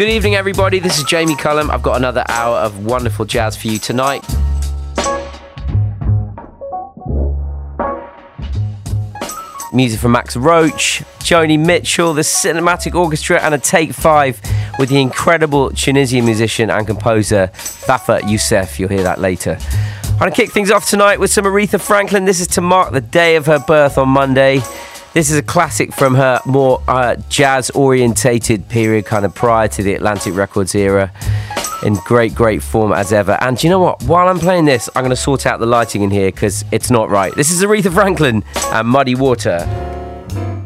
Good evening, everybody. This is Jamie Cullum. I've got another hour of wonderful jazz for you tonight. Music from Max Roach, Joni Mitchell, the Cinematic Orchestra, and a take five with the incredible Tunisian musician and composer Dhafer Youssef. You'll hear that later. I'm going to kick things off tonight with some Aretha Franklin. This is to mark the day of her birth on Monday. This is a classic from her more uh, jazz orientated period, kind of prior to the Atlantic Records era. In great, great form as ever. And you know what? While I'm playing this, I'm going to sort out the lighting in here because it's not right. This is Aretha Franklin and Muddy Water.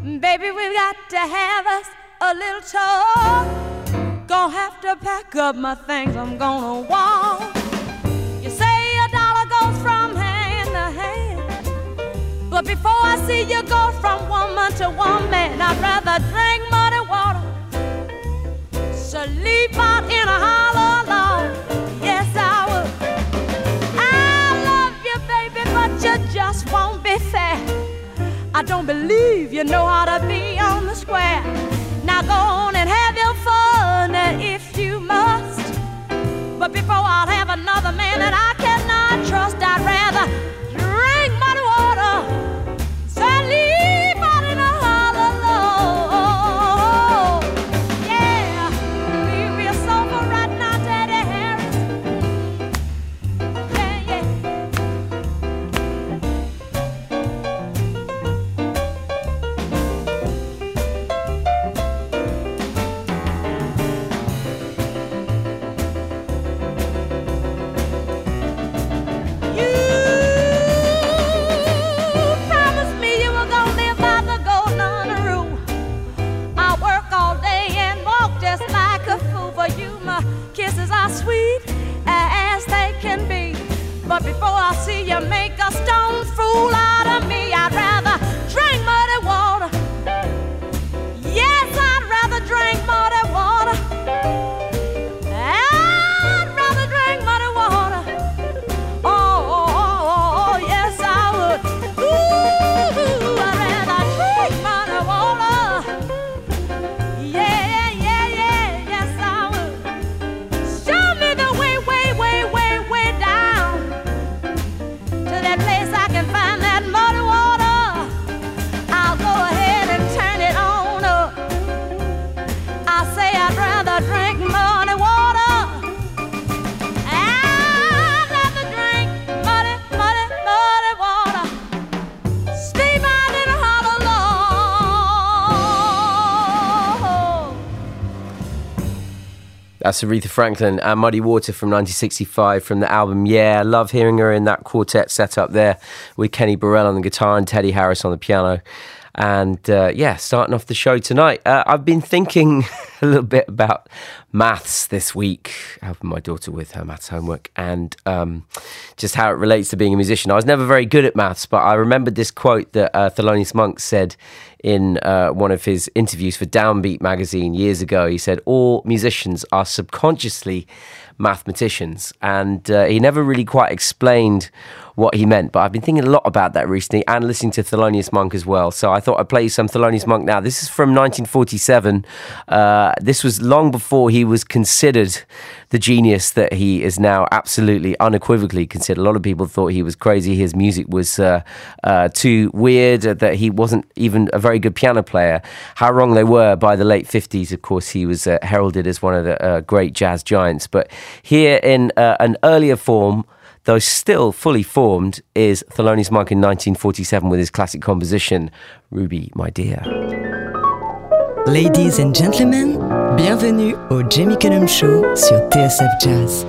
Baby, we've got to have us a little talk. Gonna have to pack up my things, I'm gonna walk. But before I see you go from woman to woman, I'd rather drink muddy water. Sleep out in a hollow log. Yes, I would. I love you, baby, but you just won't be fair. I don't believe you know how to be on the square. Now go on and have your fun if you must. But before I'll have another man that I cannot trust, I'd rather That's Aretha Franklin and Muddy Water from 1965 from the album Yeah. Love hearing her in that quartet setup there with Kenny Burrell on the guitar and Teddy Harris on the piano. And uh, yeah, starting off the show tonight. Uh, I've been thinking a little bit about maths this week, helping my daughter with her maths homework, and um, just how it relates to being a musician. I was never very good at maths, but I remembered this quote that uh, Thelonious Monk said in uh, one of his interviews for Downbeat magazine years ago. He said, All musicians are subconsciously mathematicians. And uh, he never really quite explained what he meant. But I've been thinking a lot about that recently and listening to Thelonious Monk as well. So I thought I'd play you some Thelonious Monk now. This is from 1947. Uh, this was long before he was considered the genius that he is now absolutely unequivocally considered. A lot of people thought he was crazy. His music was uh, uh, too weird, uh, that he wasn't even a very good piano player. How wrong they were by the late 50s. Of course, he was uh, heralded as one of the uh, great jazz giants. But here in uh, an earlier form, though still fully formed, is Thelonious Monk in 1947 with his classic composition, Ruby, My Dear. Ladies and gentlemen, bienvenue au Jamie Cullum Show sur TSF Jazz.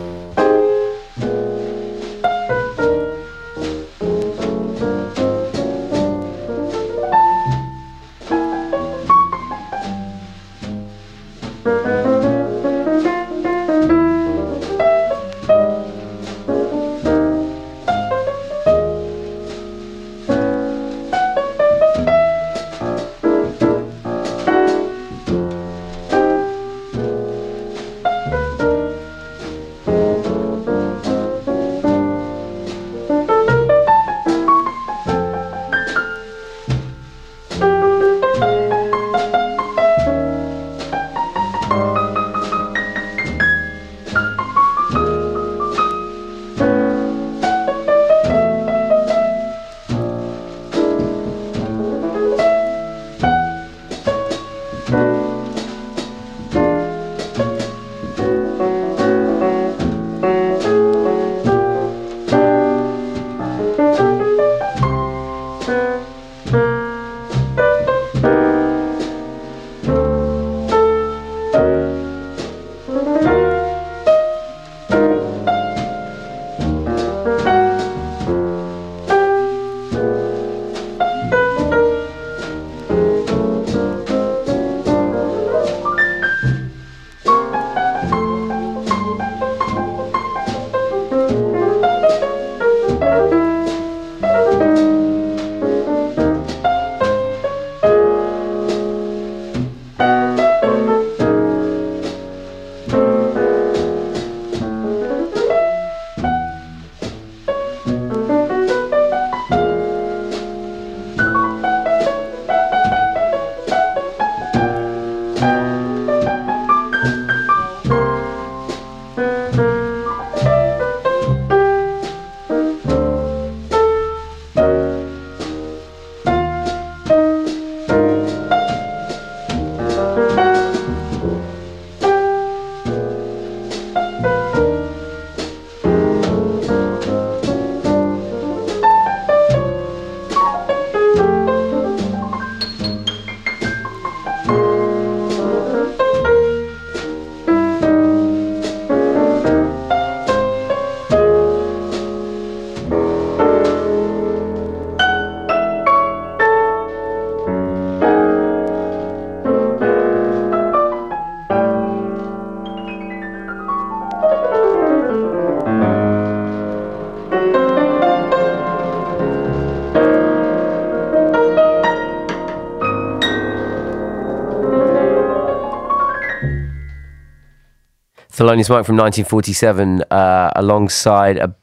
Thelonious Monk from 1947, uh, alongside a,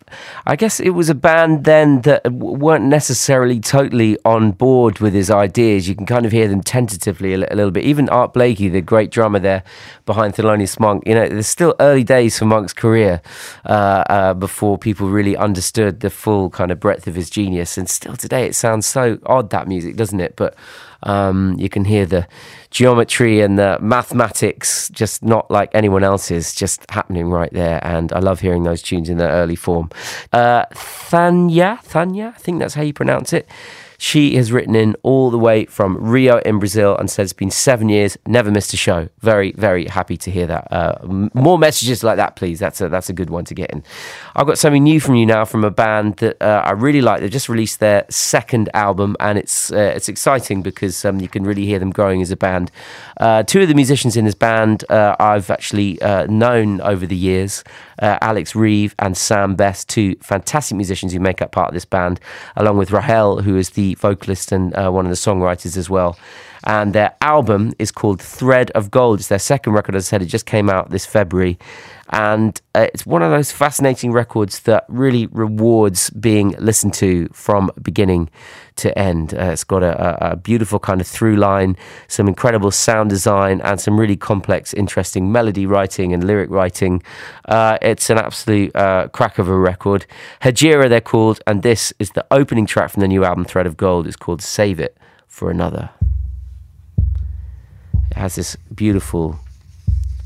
I guess it was a band then that weren't necessarily totally on board with his ideas. You can kind of hear them tentatively a, little bit. Even Art Blakey, the great drummer there behind Thelonious Monk, you know, there's still early days for Monk's career uh, uh, before people really understood the full kind of breadth of his genius. And still today, it sounds so odd that music, doesn't it? But um, you can hear the geometry and the mathematics just not like anyone else's, just happening right there. And I love hearing those tunes in their early form. Uh, Thanya, Thanya, I think that's how you pronounce it. She has written in all the way from Rio in Brazil and says it's been seven years, never missed a show. Very, very happy to hear that. Uh, more messages like that, please. That's a that's a good one to get in. I've got something new from you now from a band that uh, I really like. They've just released their second album, and it's uh, it's exciting because um, you can really hear them growing as a band. Uh, two of the musicians in this band uh, I've actually uh, known over the years. Alex Reeve and Sam Best, two fantastic musicians who make up part of this band, along with Rahel, who is the vocalist and uh, one of the songwriters as well. And their album is called Thread of Gold. It's their second record, as I said, it just came out this February. And uh, it's one of those fascinating records that really rewards being listened to from beginning to end. Uh, it's got a, a, beautiful kind of through line, some incredible sound design, and some really complex, interesting melody writing and lyric writing. Uh, it's an absolute uh, crack of a record. Hejira, they're called, and this is the opening track from the new album, Thread of Gold. It's called Save It for Another. It has this beautiful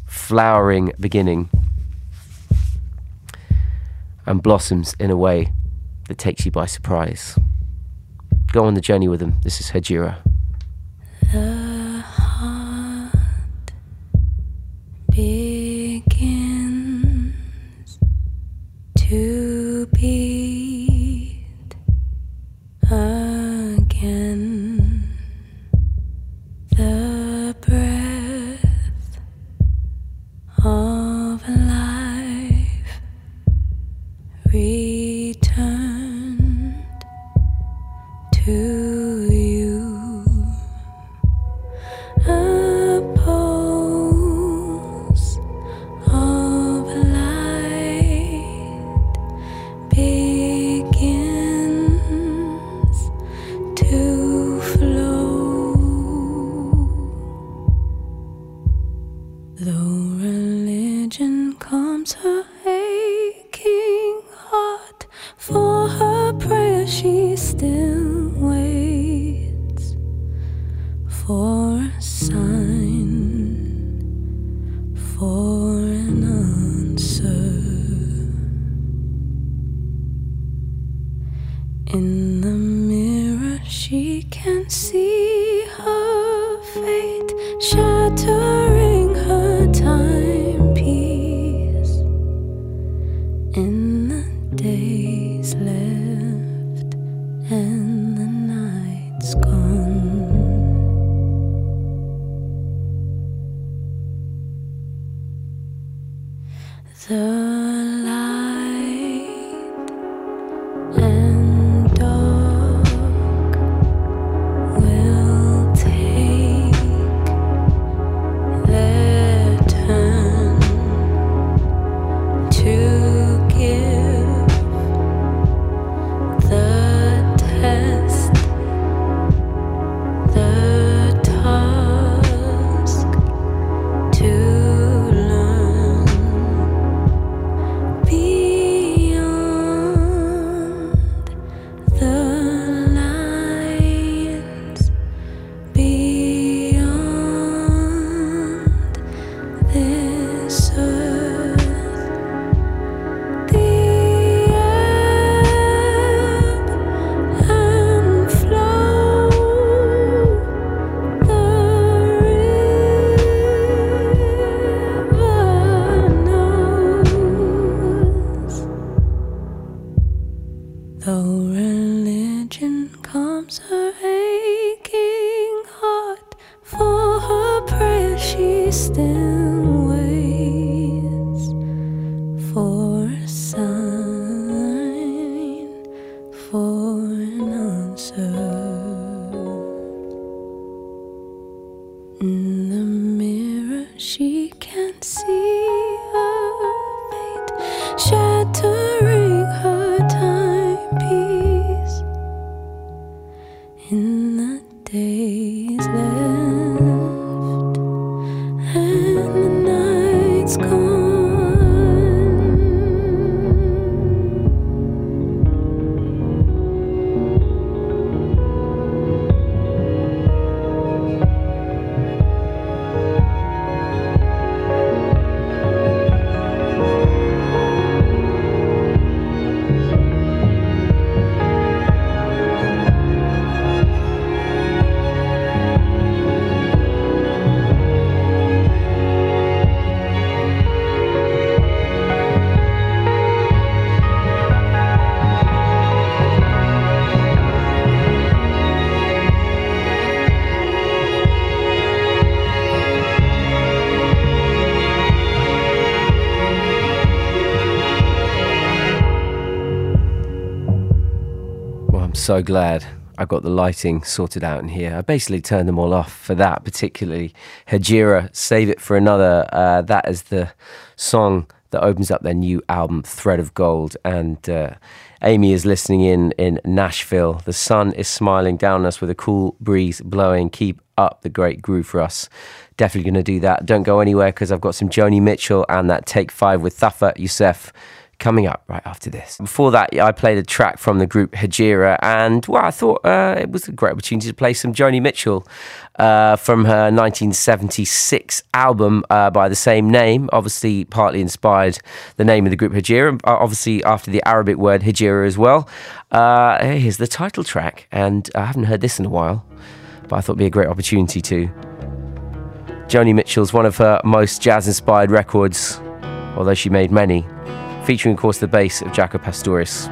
flowering beginning and blossoms in a way that takes you by surprise. Go on the journey with them. This is Hejira. The heart begins to beat so glad I got the lighting sorted out in here. I basically turned them all off for that, particularly Hejira, Save It for Another. Uh, that is the song that opens up their new album, Thread of Gold. And uh, Amy is listening in in Nashville. The sun is smiling down on us with a cool breeze blowing. Keep up the great groove for us. Definitely going to do that. Don't go anywhere because I've got some Joni Mitchell and that Take Five with Dhafer Youssef coming up right after this. Before that, I played a track from the group Hejira, and well, I thought uh, it was a great opportunity to play some Joni Mitchell uh, from her 1976 album uh, by the same name, obviously partly inspired the name of the group Hejira, uh, obviously after the Arabic word Hijira as well. Uh, here's the title track, and I haven't heard this in a while, but I thought it'd be a great opportunity to. Joni Mitchell's one of her most jazz inspired records, although she made many featuring, of course, the bass of Jaco Pastorius.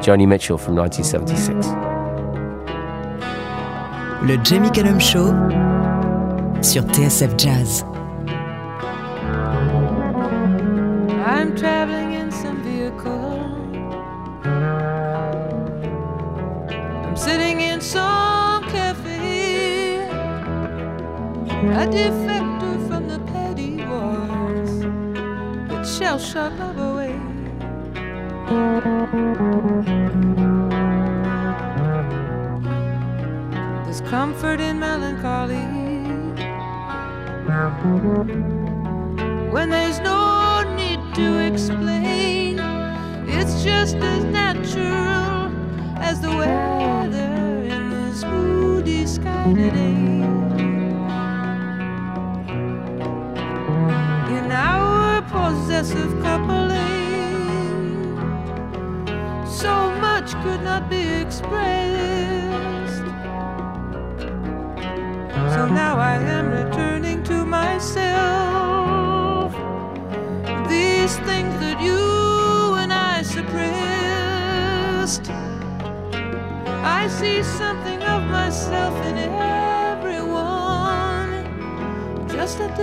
Joni Mitchell from 1976. Le Jamie Cullum Show sur TSF Jazz. I'm traveling in some vehicle. I'm sitting in some cafe. A defector that shall shut love away. There's comfort in melancholy when there's no need to explain. It's just as natural as the weather in this moody sky today.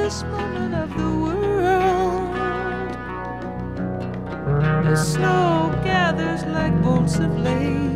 This moment of the world, the snow gathers like bolts of lace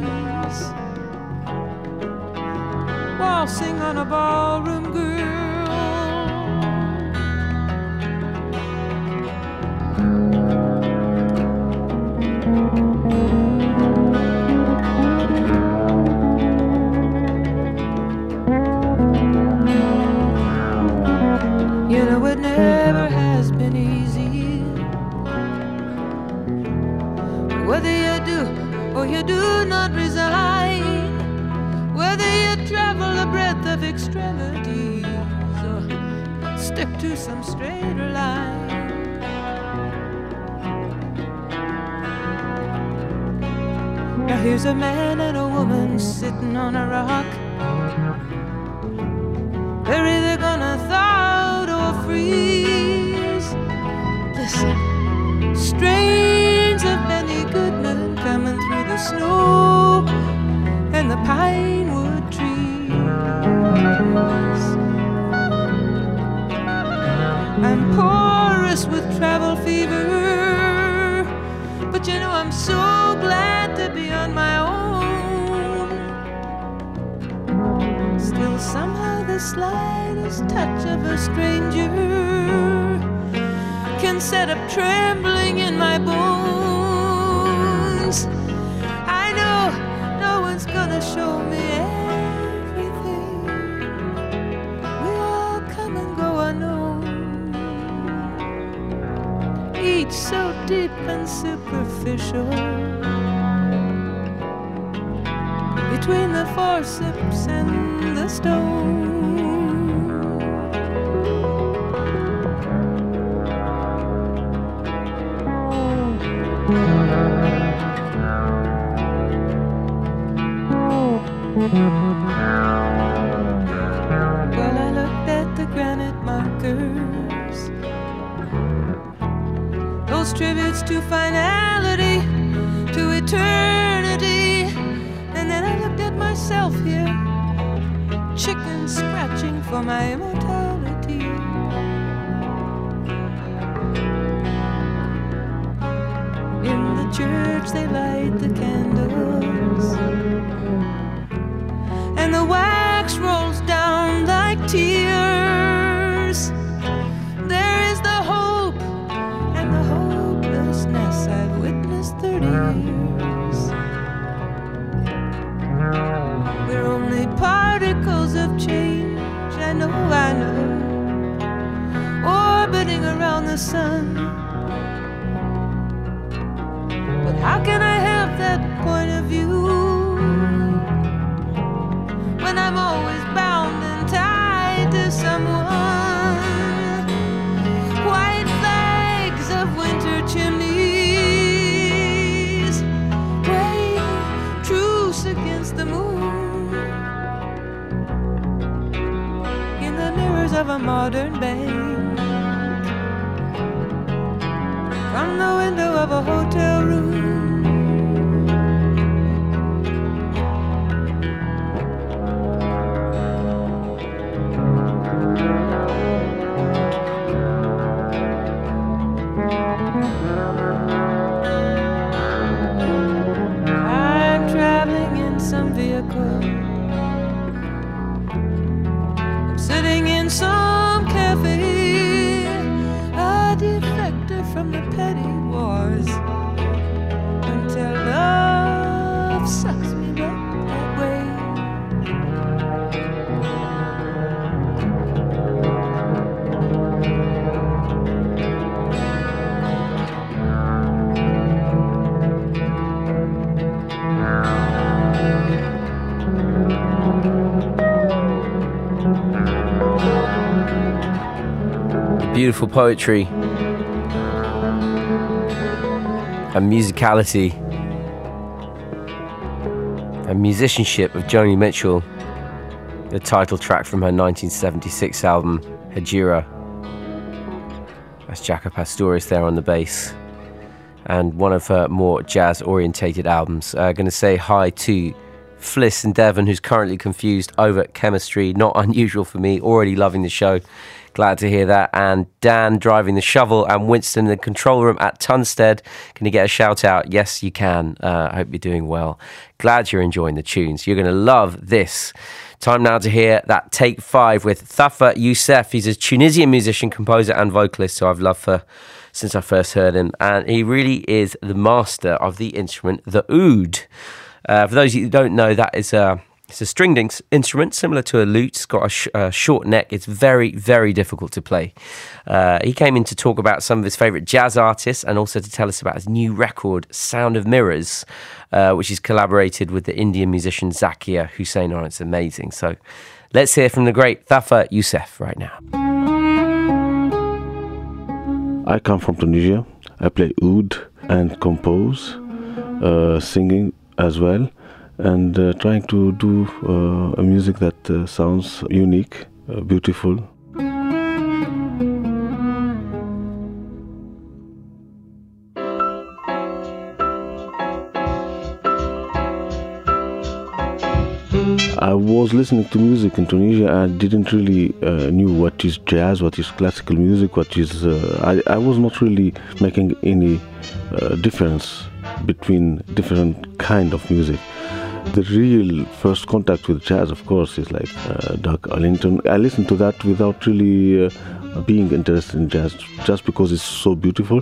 strains of Benny Goodman coming through the snow and the pine wood trees. I'm porous with travel fever, but you know I'm so glad to be on my own. Still, somehow, the slightest touch of a stranger set up trembling in my bones. I know no one's gonna show me everything. We all come and go unknown, each so deep and superficial. Between the forceps and the stone. There is the hope and the hopelessness I've witnessed 30 years. We're only particles of change, I know, I know, orbiting around the sun. Modern Beautiful poetry and musicality and musicianship of Joni Mitchell, the title track from her 1976 album Hejira. That's Jaco Pastorius there on the bass, and one of her more jazz orientated albums. Uh, going to say hi to Fliss and Devon, who's currently confused over chemistry. Not unusual for me, already loving the show. Glad to hear that. And Dan driving the shovel and Winston in the control room at Tunstead. Can you get a shout out? Yes, you can. Uh, I hope you're doing well. Glad you're enjoying the tunes. You're going to love this. Time now to hear that take five with Dhafer Youssef. He's a Tunisian musician, composer, and vocalist who I've loved for since I first heard him. And he really is the master of the instrument, the oud. Uh, for those of you who don't know, that is a it's a stringed ins- instrument similar to a lute. It's got a, sh- a short neck. It's very, very difficult to play. Uh, he came in to talk about some of his favourite jazz artists and also to tell us about his new record, Sound of Mirrors, uh, which he's collaborated with the Indian musician Zakir Hussain on. It's amazing. So let's hear from the great Dhafer Youssef right now. I come from Tunisia. I play oud and compose, uh, singing as well, and uh, trying to do uh, a music that uh, sounds unique, uh, beautiful. I was listening to music in Tunisia I didn't really uh, knew what is jazz, what is classical music, what is. Uh, I, I was not really making any uh, difference between different kind of music. The real first contact with jazz, of course, is like uh, Duke. I listened to that without really uh, being interested in jazz, just because it's so beautiful.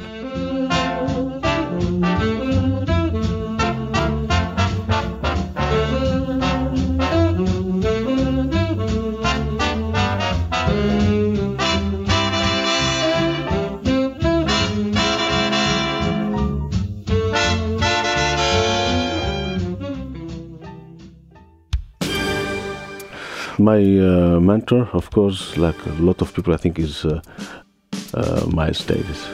My uh, mentor, of course, like a lot of people, I think, is uh, uh, Miles Davis.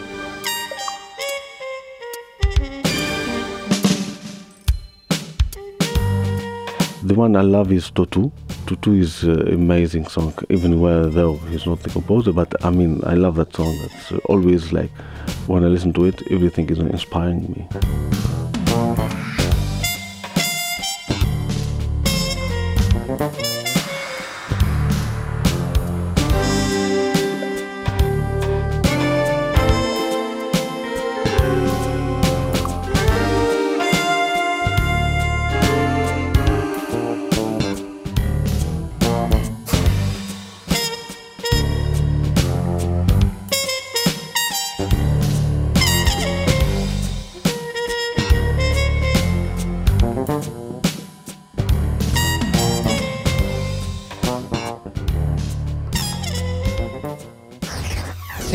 The one I love is Tutu. Tutu is an amazing song, even where though he's not the composer. But I mean, I love that song. It's always like when I listen to it, everything is inspiring me.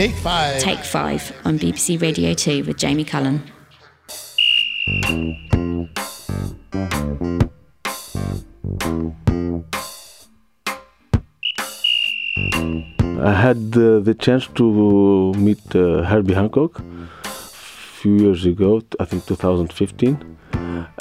Take five. Take Five on BBC Radio 2 with Jamie Cullum. I had uh, the chance to meet uh, Herbie Hancock a few years ago, I think 2015.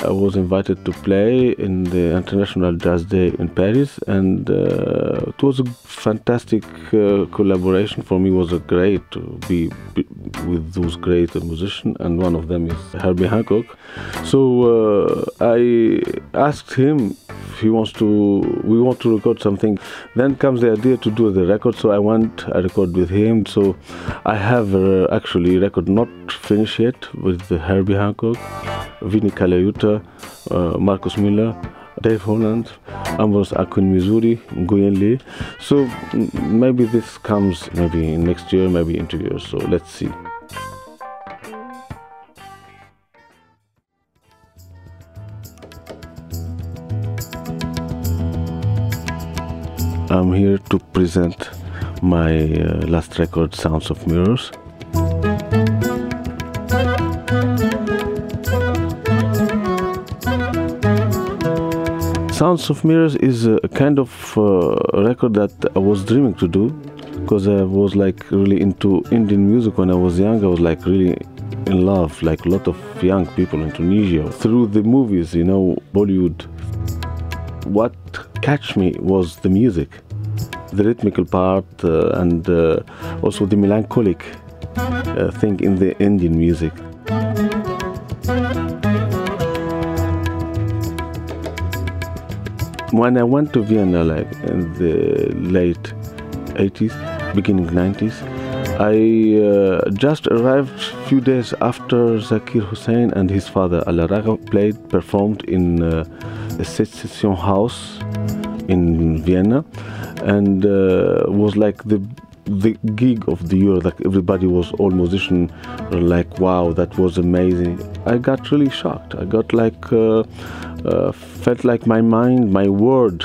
I was invited to play in the International Jazz Day in Paris, and uh, it was a fantastic uh, collaboration. For me, was a great to be, be with those great musicians, and one of them is Herbie Hancock. So uh, I asked him if he wants to. We want to record something. Then comes the idea to do the record. So I went. I record with him. So I have uh, actually record not finished yet with Herbie Hancock. Vinny Colaiuta, uh, Marcus Miller, Dave Holland, Amos Akun Missouri, Nguyên Lê. So maybe this comes maybe next year, maybe in two years. So let's see. I'm here to present my uh, last record, Sounds of Mirrors. Sounds of Mirrors is a kind of uh, record that I was dreaming to do because I was like really into Indian music when I was young. I was like really in love, like a lot of young people in Tunisia, through the movies, you know, Bollywood. What catch me was the music, the rhythmical part, uh, and uh, also the melancholic uh, thing in the Indian music. When I went to Vienna, like in the late 80s, beginning 90s, I uh, just arrived a few days after Zakir Hussain and his father Al played, performed in uh, a Secession House in Vienna, and uh, was like the the gig of the year. Like everybody was all musician, like wow, that was amazing. I got really shocked. I got like uh, uh, felt like my mind, my world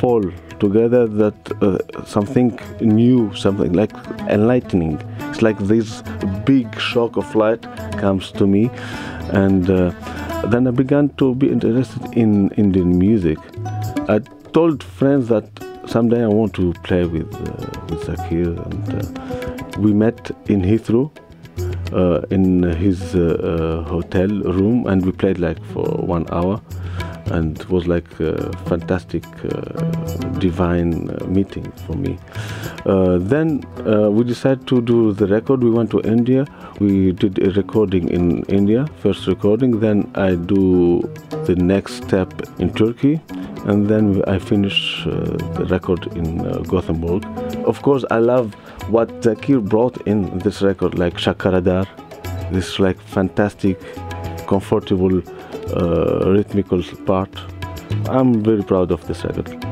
fall together. That uh, something new, something like enlightening. It's like this big shock of light comes to me, and uh, then I began to be interested in Indian music. I told friends that someday I want to play with uh, with Zakir, and uh, we met in Heathrow uh, in his uh, uh, hotel room, and we played like for one hour, and it was like a fantastic, uh, divine uh, meeting for me. Uh, then we decided to do the record. We went to India. We did a recording in India, first recording. Then I do the next step in Turkey, and then I finish uh, the record in uh, Gothenburg. Of course, I love what Zakir brought in this record, like Chakkaradaar, this like fantastic, comfortable, Uh, rhythmical part. I'm very proud of this record.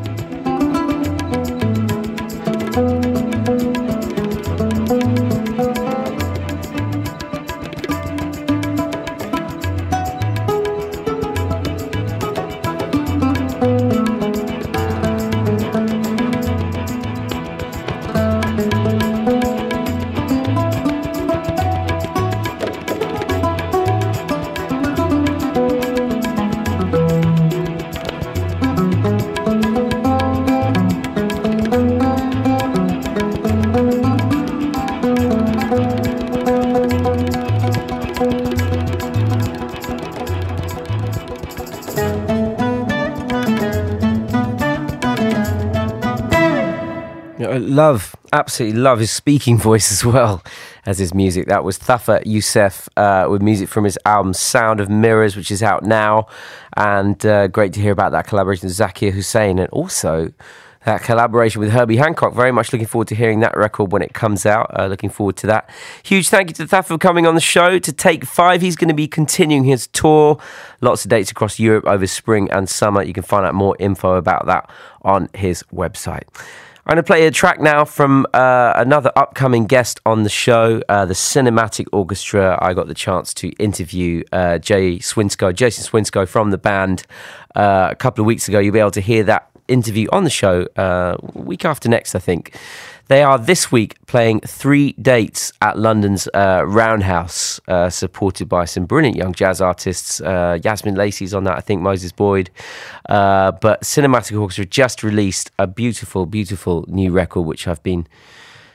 Absolutely love his speaking voice as well as his music. That was Dhafer Youssef uh, with music from his album Sound of Mirrors, which is out now. And uh, great to hear about that collaboration with Zakir Hussain and also that collaboration with Herbie Hancock. Very much looking forward to hearing that record when it comes out. Uh, looking forward to that. Huge thank you to Thaf for coming on the show. To Take Five, he's going to be continuing his tour. Lots of dates across Europe over spring and summer. You can find out more info about that on his website. I'm going to play a track now from uh, another upcoming guest on the show, uh, the Cinematic Orchestra. I got the chance to interview uh, Jay Swinscoe, Jason Swinscoe from the band uh, a couple of weeks ago. You'll be able to hear that interview on the show uh, week after next, I think. They are this week playing three dates at London's uh, Roundhouse, uh, supported by some brilliant young jazz artists. Uh, Yasmin Lacey's on that, I think Moses Boyd. Uh, but Cinematic Orchestra just released a beautiful, beautiful new record, which I've been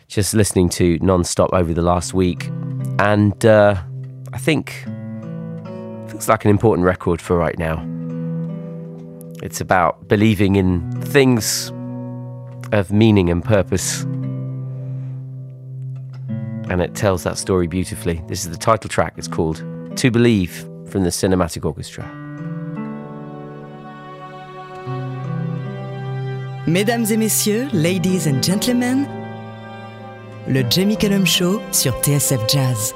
just listening to non-stop over the last week. And uh, I think feels like an important record for right now. It's about believing in things of meaning and purpose. And it tells that story beautifully. This is the title track. It's called To Believe from the Cinematic Orchestra. Mesdames et messieurs, ladies and gentlemen, le Jamie Cullum Show sur TSF Jazz.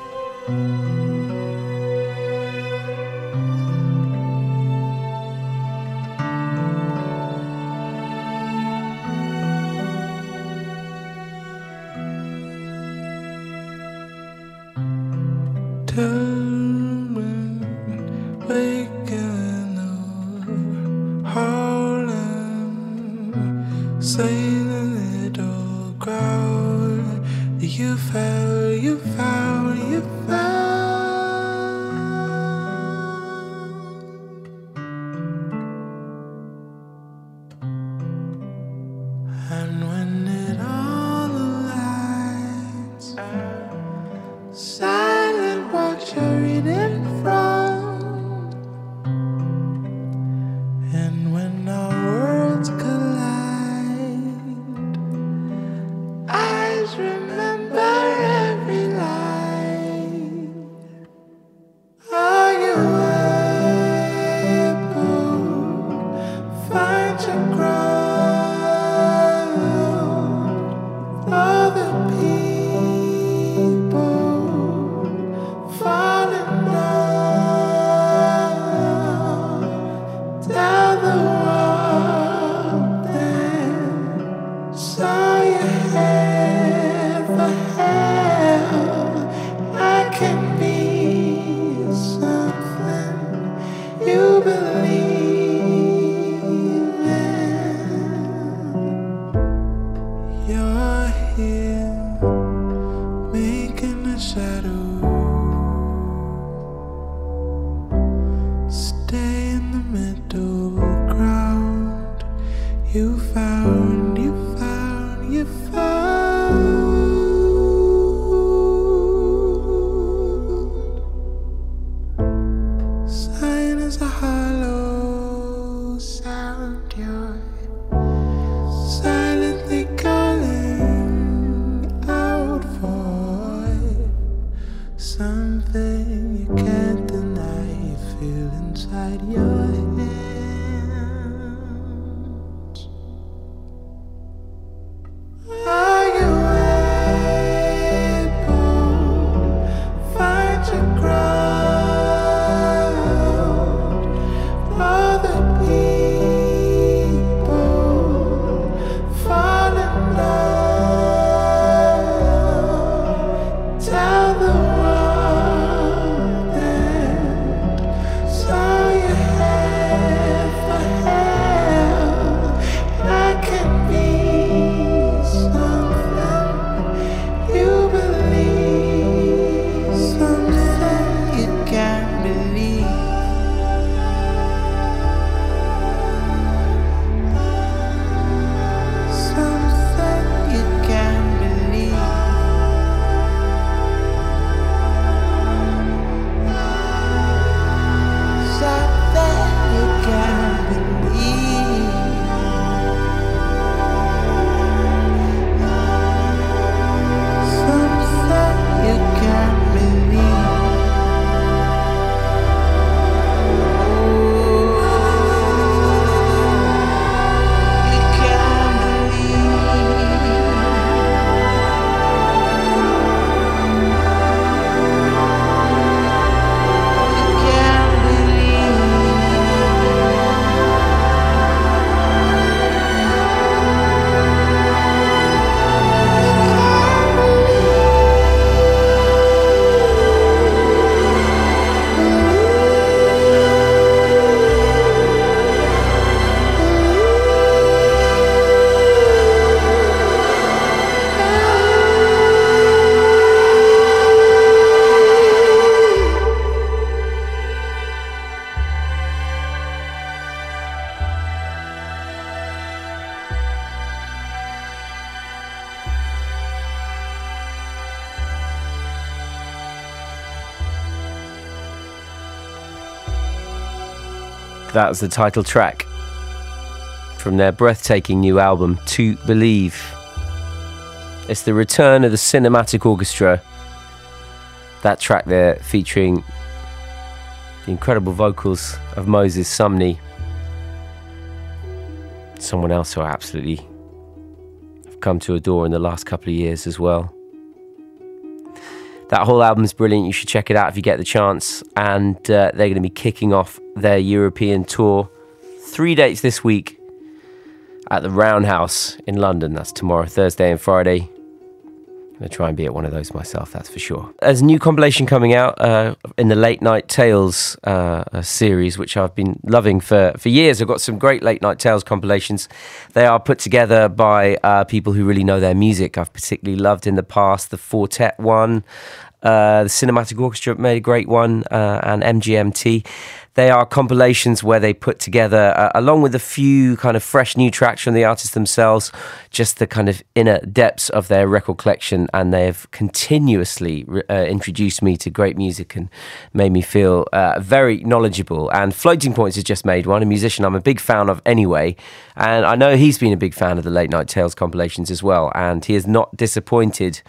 That was the title track from their breathtaking new album, To Believe. It's the return of the Cinematic Orchestra. That track there featuring the incredible vocals of Moses Sumney. Someone else who I absolutely have come to adore in the last couple of years as well. That whole album is brilliant. You should check it out if you get the chance. And uh, they're going to be kicking off their European tour. Three dates this week at the Roundhouse in London. That's tomorrow, Thursday, and Friday. I'm going to try and be at one of those myself, that's for sure. There's a new compilation coming out uh, in the Late Night Tales uh, series, which I've been loving for, for years. I've got some great Late Night Tales compilations. They are put together by uh, people who really know their music. I've particularly loved in the past the Four Tet one, uh, the Cinematic Orchestra made a great one, uh, and MGMT. They are compilations where they put together, uh, along with a few kind of fresh new tracks from the artists themselves, just the kind of inner depths of their record collection. And they have continuously uh, introduced me to great music and made me feel uh, very knowledgeable. And Floating Points has just made one, a musician I'm a big fan of anyway. And I know he's been a big fan of the Late Night Tales compilations as well. And he has not disappointed.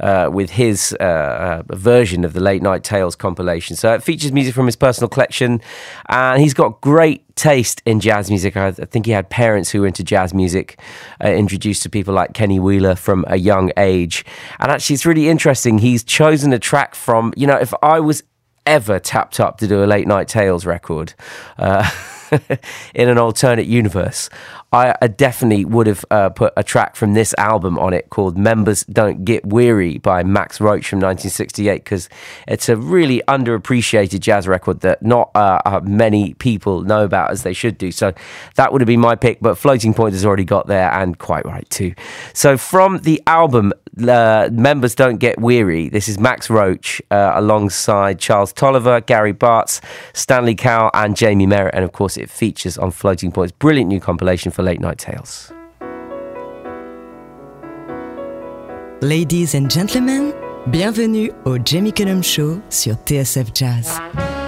Uh, with his uh, uh, version of the Late Night Tales compilation. So it features music from his personal collection, and he's got great taste in jazz music. I, think he had parents who were into jazz music, uh, introduced to people like Kenny Wheeler from a young age. And actually, it's really interesting. He's chosen a track from, you know, if I was ever tapped up to do a Late Night Tales record, uh, in an alternate universe, I, definitely would have uh, put a track from this album on it called Members Don't Get Weary by Max Roach from 1968 because it's a really underappreciated jazz record that not uh, uh, many people know about as they should do. So that would have been my pick, but Floating Point has already got there and quite right too. So from the album uh, Members Don't Get Weary, this is Max Roach uh, alongside Charles Tolliver, Gary Bartz, Stanley Cowell, and Jamie Merritt. And of course, it features on Floating Point's brilliant new compilation for Late Night Tales. Ladies and gentlemen, bienvenue au Jamie Cullum Show sur TSF Jazz.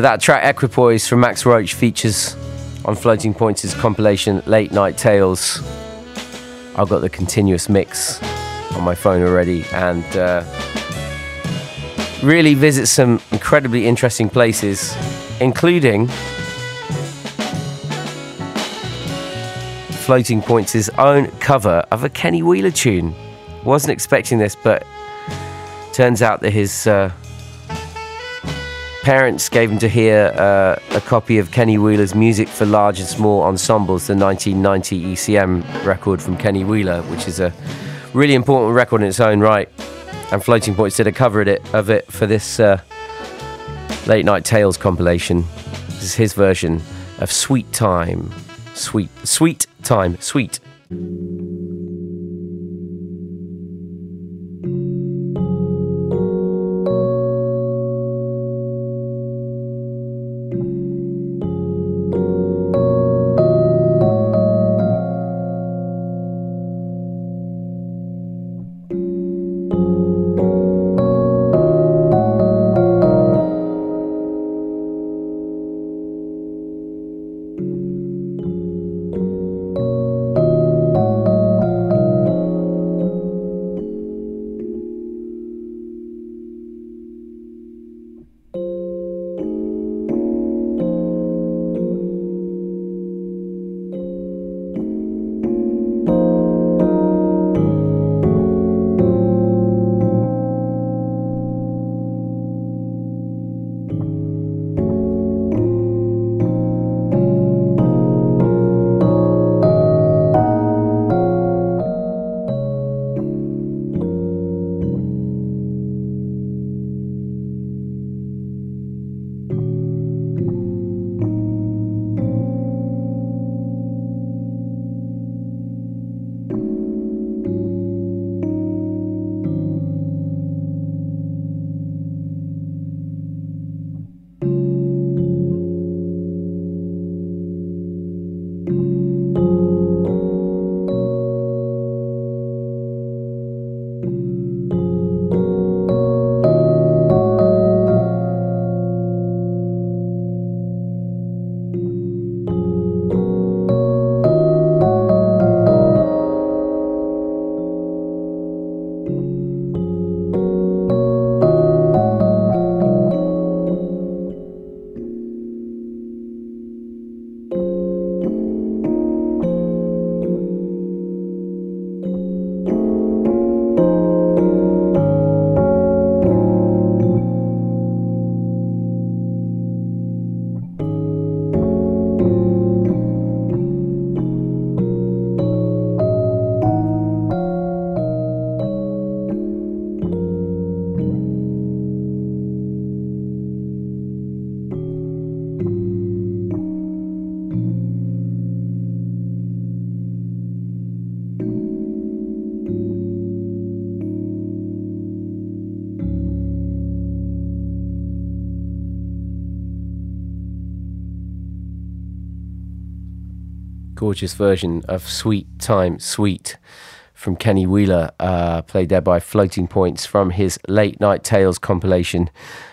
So that track Equipoise from Max Roach features on Floating Points' compilation Late Night Tales. I've got the continuous mix on my phone already and uh, really visit some incredibly interesting places, including Floating Points' own cover of a Kenny Wheeler tune. Wasn't expecting this, but turns out that his uh, parents gave him to hear uh, a copy of Kenny Wheeler's Music for Large and Small Ensembles, the 1990 ECM record from Kenny Wheeler, which is a really important record in its own right. And Floating Points did a cover of it, of it for this uh, Late Night Tales compilation. This is his version of Sweet Time. Sweet, sweet time, sweet. Gorgeous version of Sweet Time Suite from Kenny Wheeler, uh, played there by Floating Points from his Late Night Tales compilation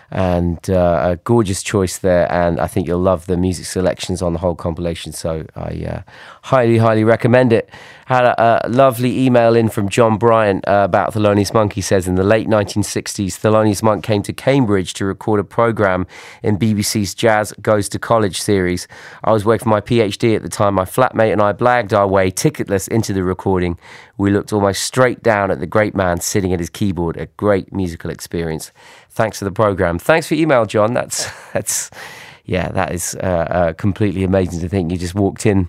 and uh, a gorgeous choice there. And I think you'll love the music selections on the whole compilation. So I uh, highly, highly recommend it. Had a, a lovely email in from John Bryant uh, about Thelonious Monk. He says in the late 1960s, Thelonious Monk came to Cambridge to record a program in BBC's Jazz Goes to College series. I was working for my PhD at the time. My flatmate and I blagged our way ticketless into the recording. We looked almost straight down at the great man sitting at his keyboard. A great musical experience thanks for the program. Thanks for email, John. That's that's yeah, that is uh, uh, completely amazing to think you just walked in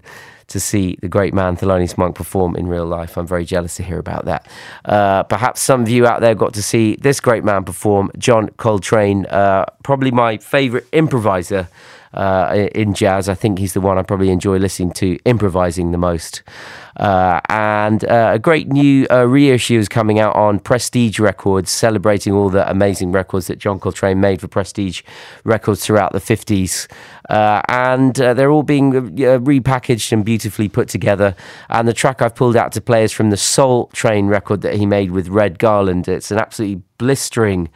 to see the great man Thelonious Monk perform in real life. I'm very jealous to hear about that. Uh, perhaps some of you out there got to see this great man perform, John Coltrane, uh, probably my favourite improviser uh, in jazz. I think he's the one I probably enjoy listening to improvising the most. Uh, and uh, a great new uh, reissue is coming out on Prestige Records, celebrating all the amazing records that John Coltrane made for Prestige Records throughout the 50s. Uh, and uh, they're all being repackaged and beautifully put together. And the track I've pulled out to play is from the Soultrane record that he made with Red Garland. It's an absolutely blistering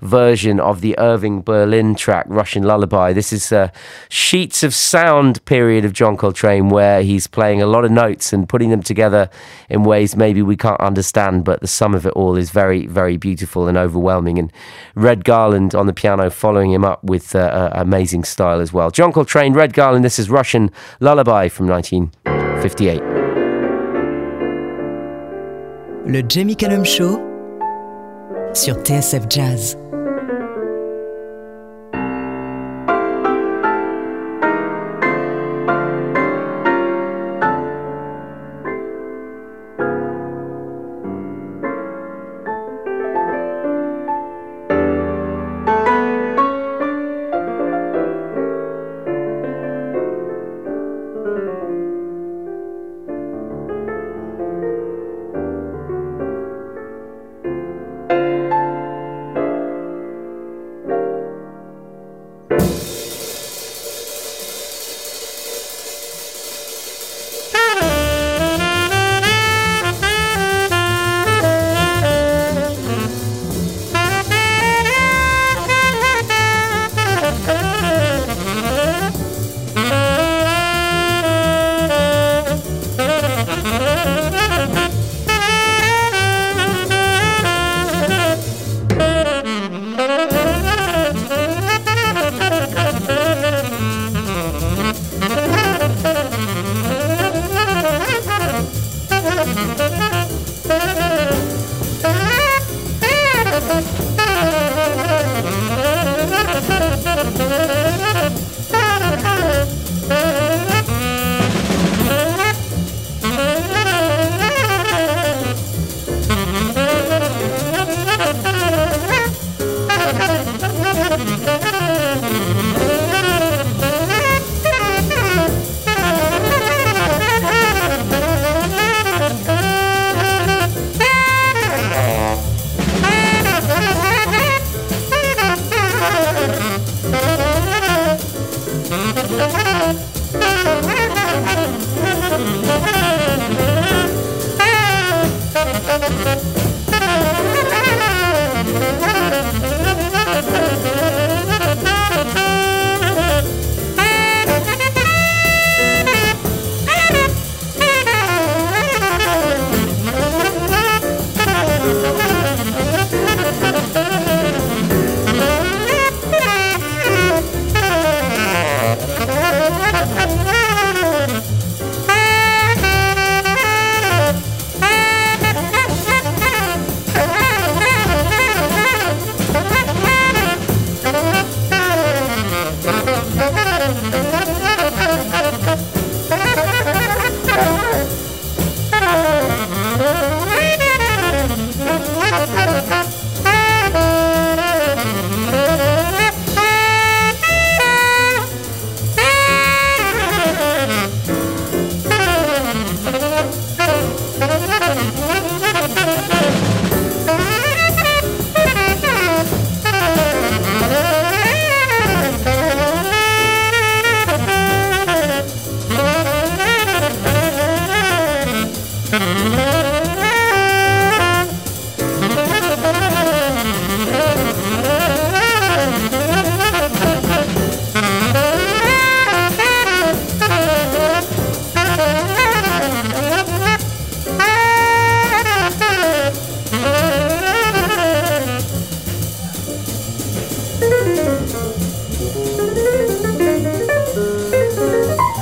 version of the Irving Berlin track, Russian Lullaby. This is a sheets of sound period of John Coltrane where he's playing a lot of notes and putting them together in ways maybe we can't understand, but the sum of it all is very, very beautiful and overwhelming. And Red Garland on the piano following him up with uh, uh, amazing style as well. John Coltrane, Red Garland, this is Russian Lullaby from 1958. Le Jamie Cullum Show sur TSF Jazz.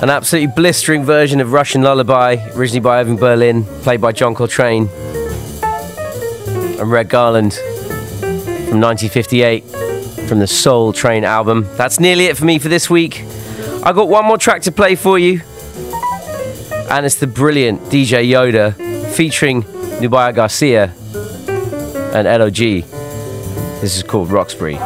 An absolutely blistering version of Russian Lullaby, originally by Irving Berlin, played by John Coltrane and Red Garland from 1958 from the Soultrane album. That's nearly it for me for this week. I got one more track to play for you, and it's the brilliant DJ Yoda featuring Nubya Garcia and Edo G. This is called Roxbury.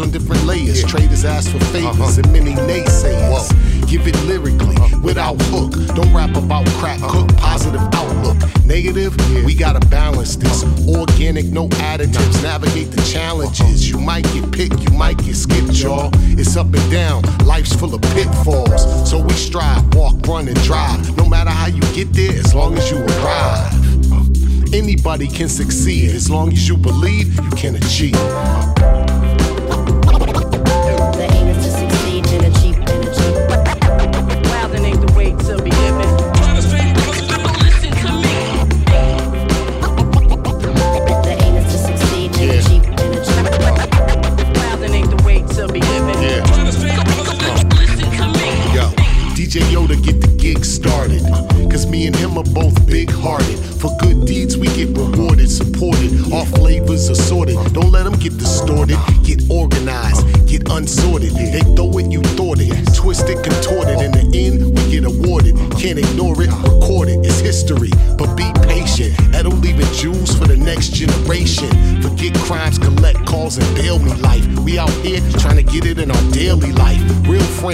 On different layers. Traders ask for favors uh-huh. and many naysayers. Give it lyrically, uh-huh. without hook. Don't rap about crap, uh-huh. cook positive outlook. Negative, we gotta balance this. Organic, no additives. Navigate the challenges. You might get picked, you might get skipped, y'all. It's up and down, life's full of pitfalls. So we strive, walk, run, and drive. No matter how you get there, as long as you arrive. Anybody can succeed as long as you believe you can achieve.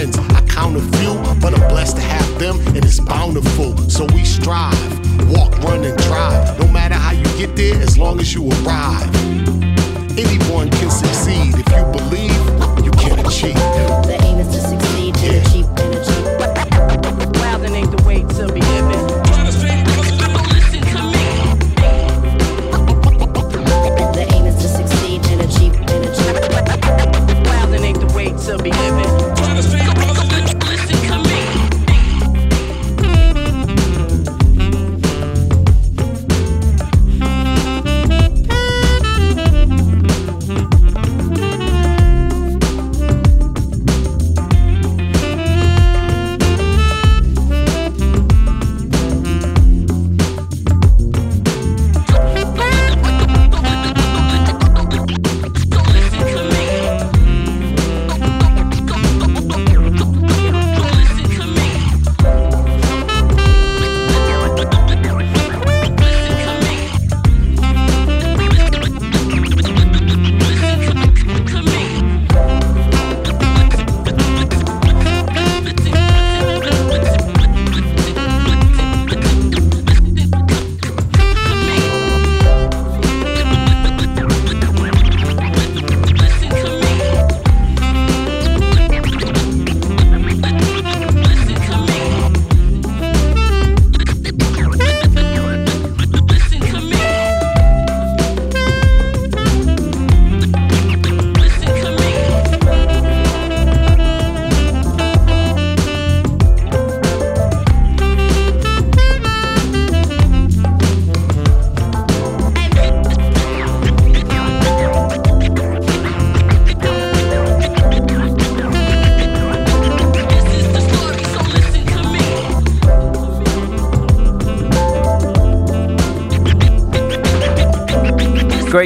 Friends, I count a few, but I'm blessed to have them, and it's bountiful. So we strive, walk, run, and drive. No matter how you get there, as long as you arrive. Anyone can succeed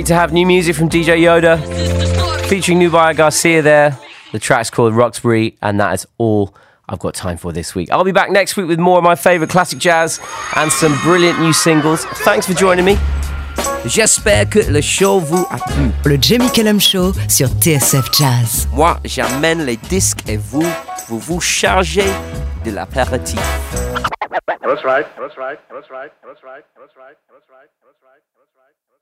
Great to have new music from DJ Yoda, featuring Nubya Garcia there. The track's called Roxbury, and that is all I've got time for this week. I'll be back next week with more of my favourite classic jazz and some brilliant new singles. Thanks for joining me. J'espère que le show vous a plu. Le Jamie Cullum Show sur TSF Jazz. Moi, j'amène les disques et vous, vous vous chargez de l'apéritif. That's right. That's right. That's right. That's right. That's right. That's right. That's right. That's right.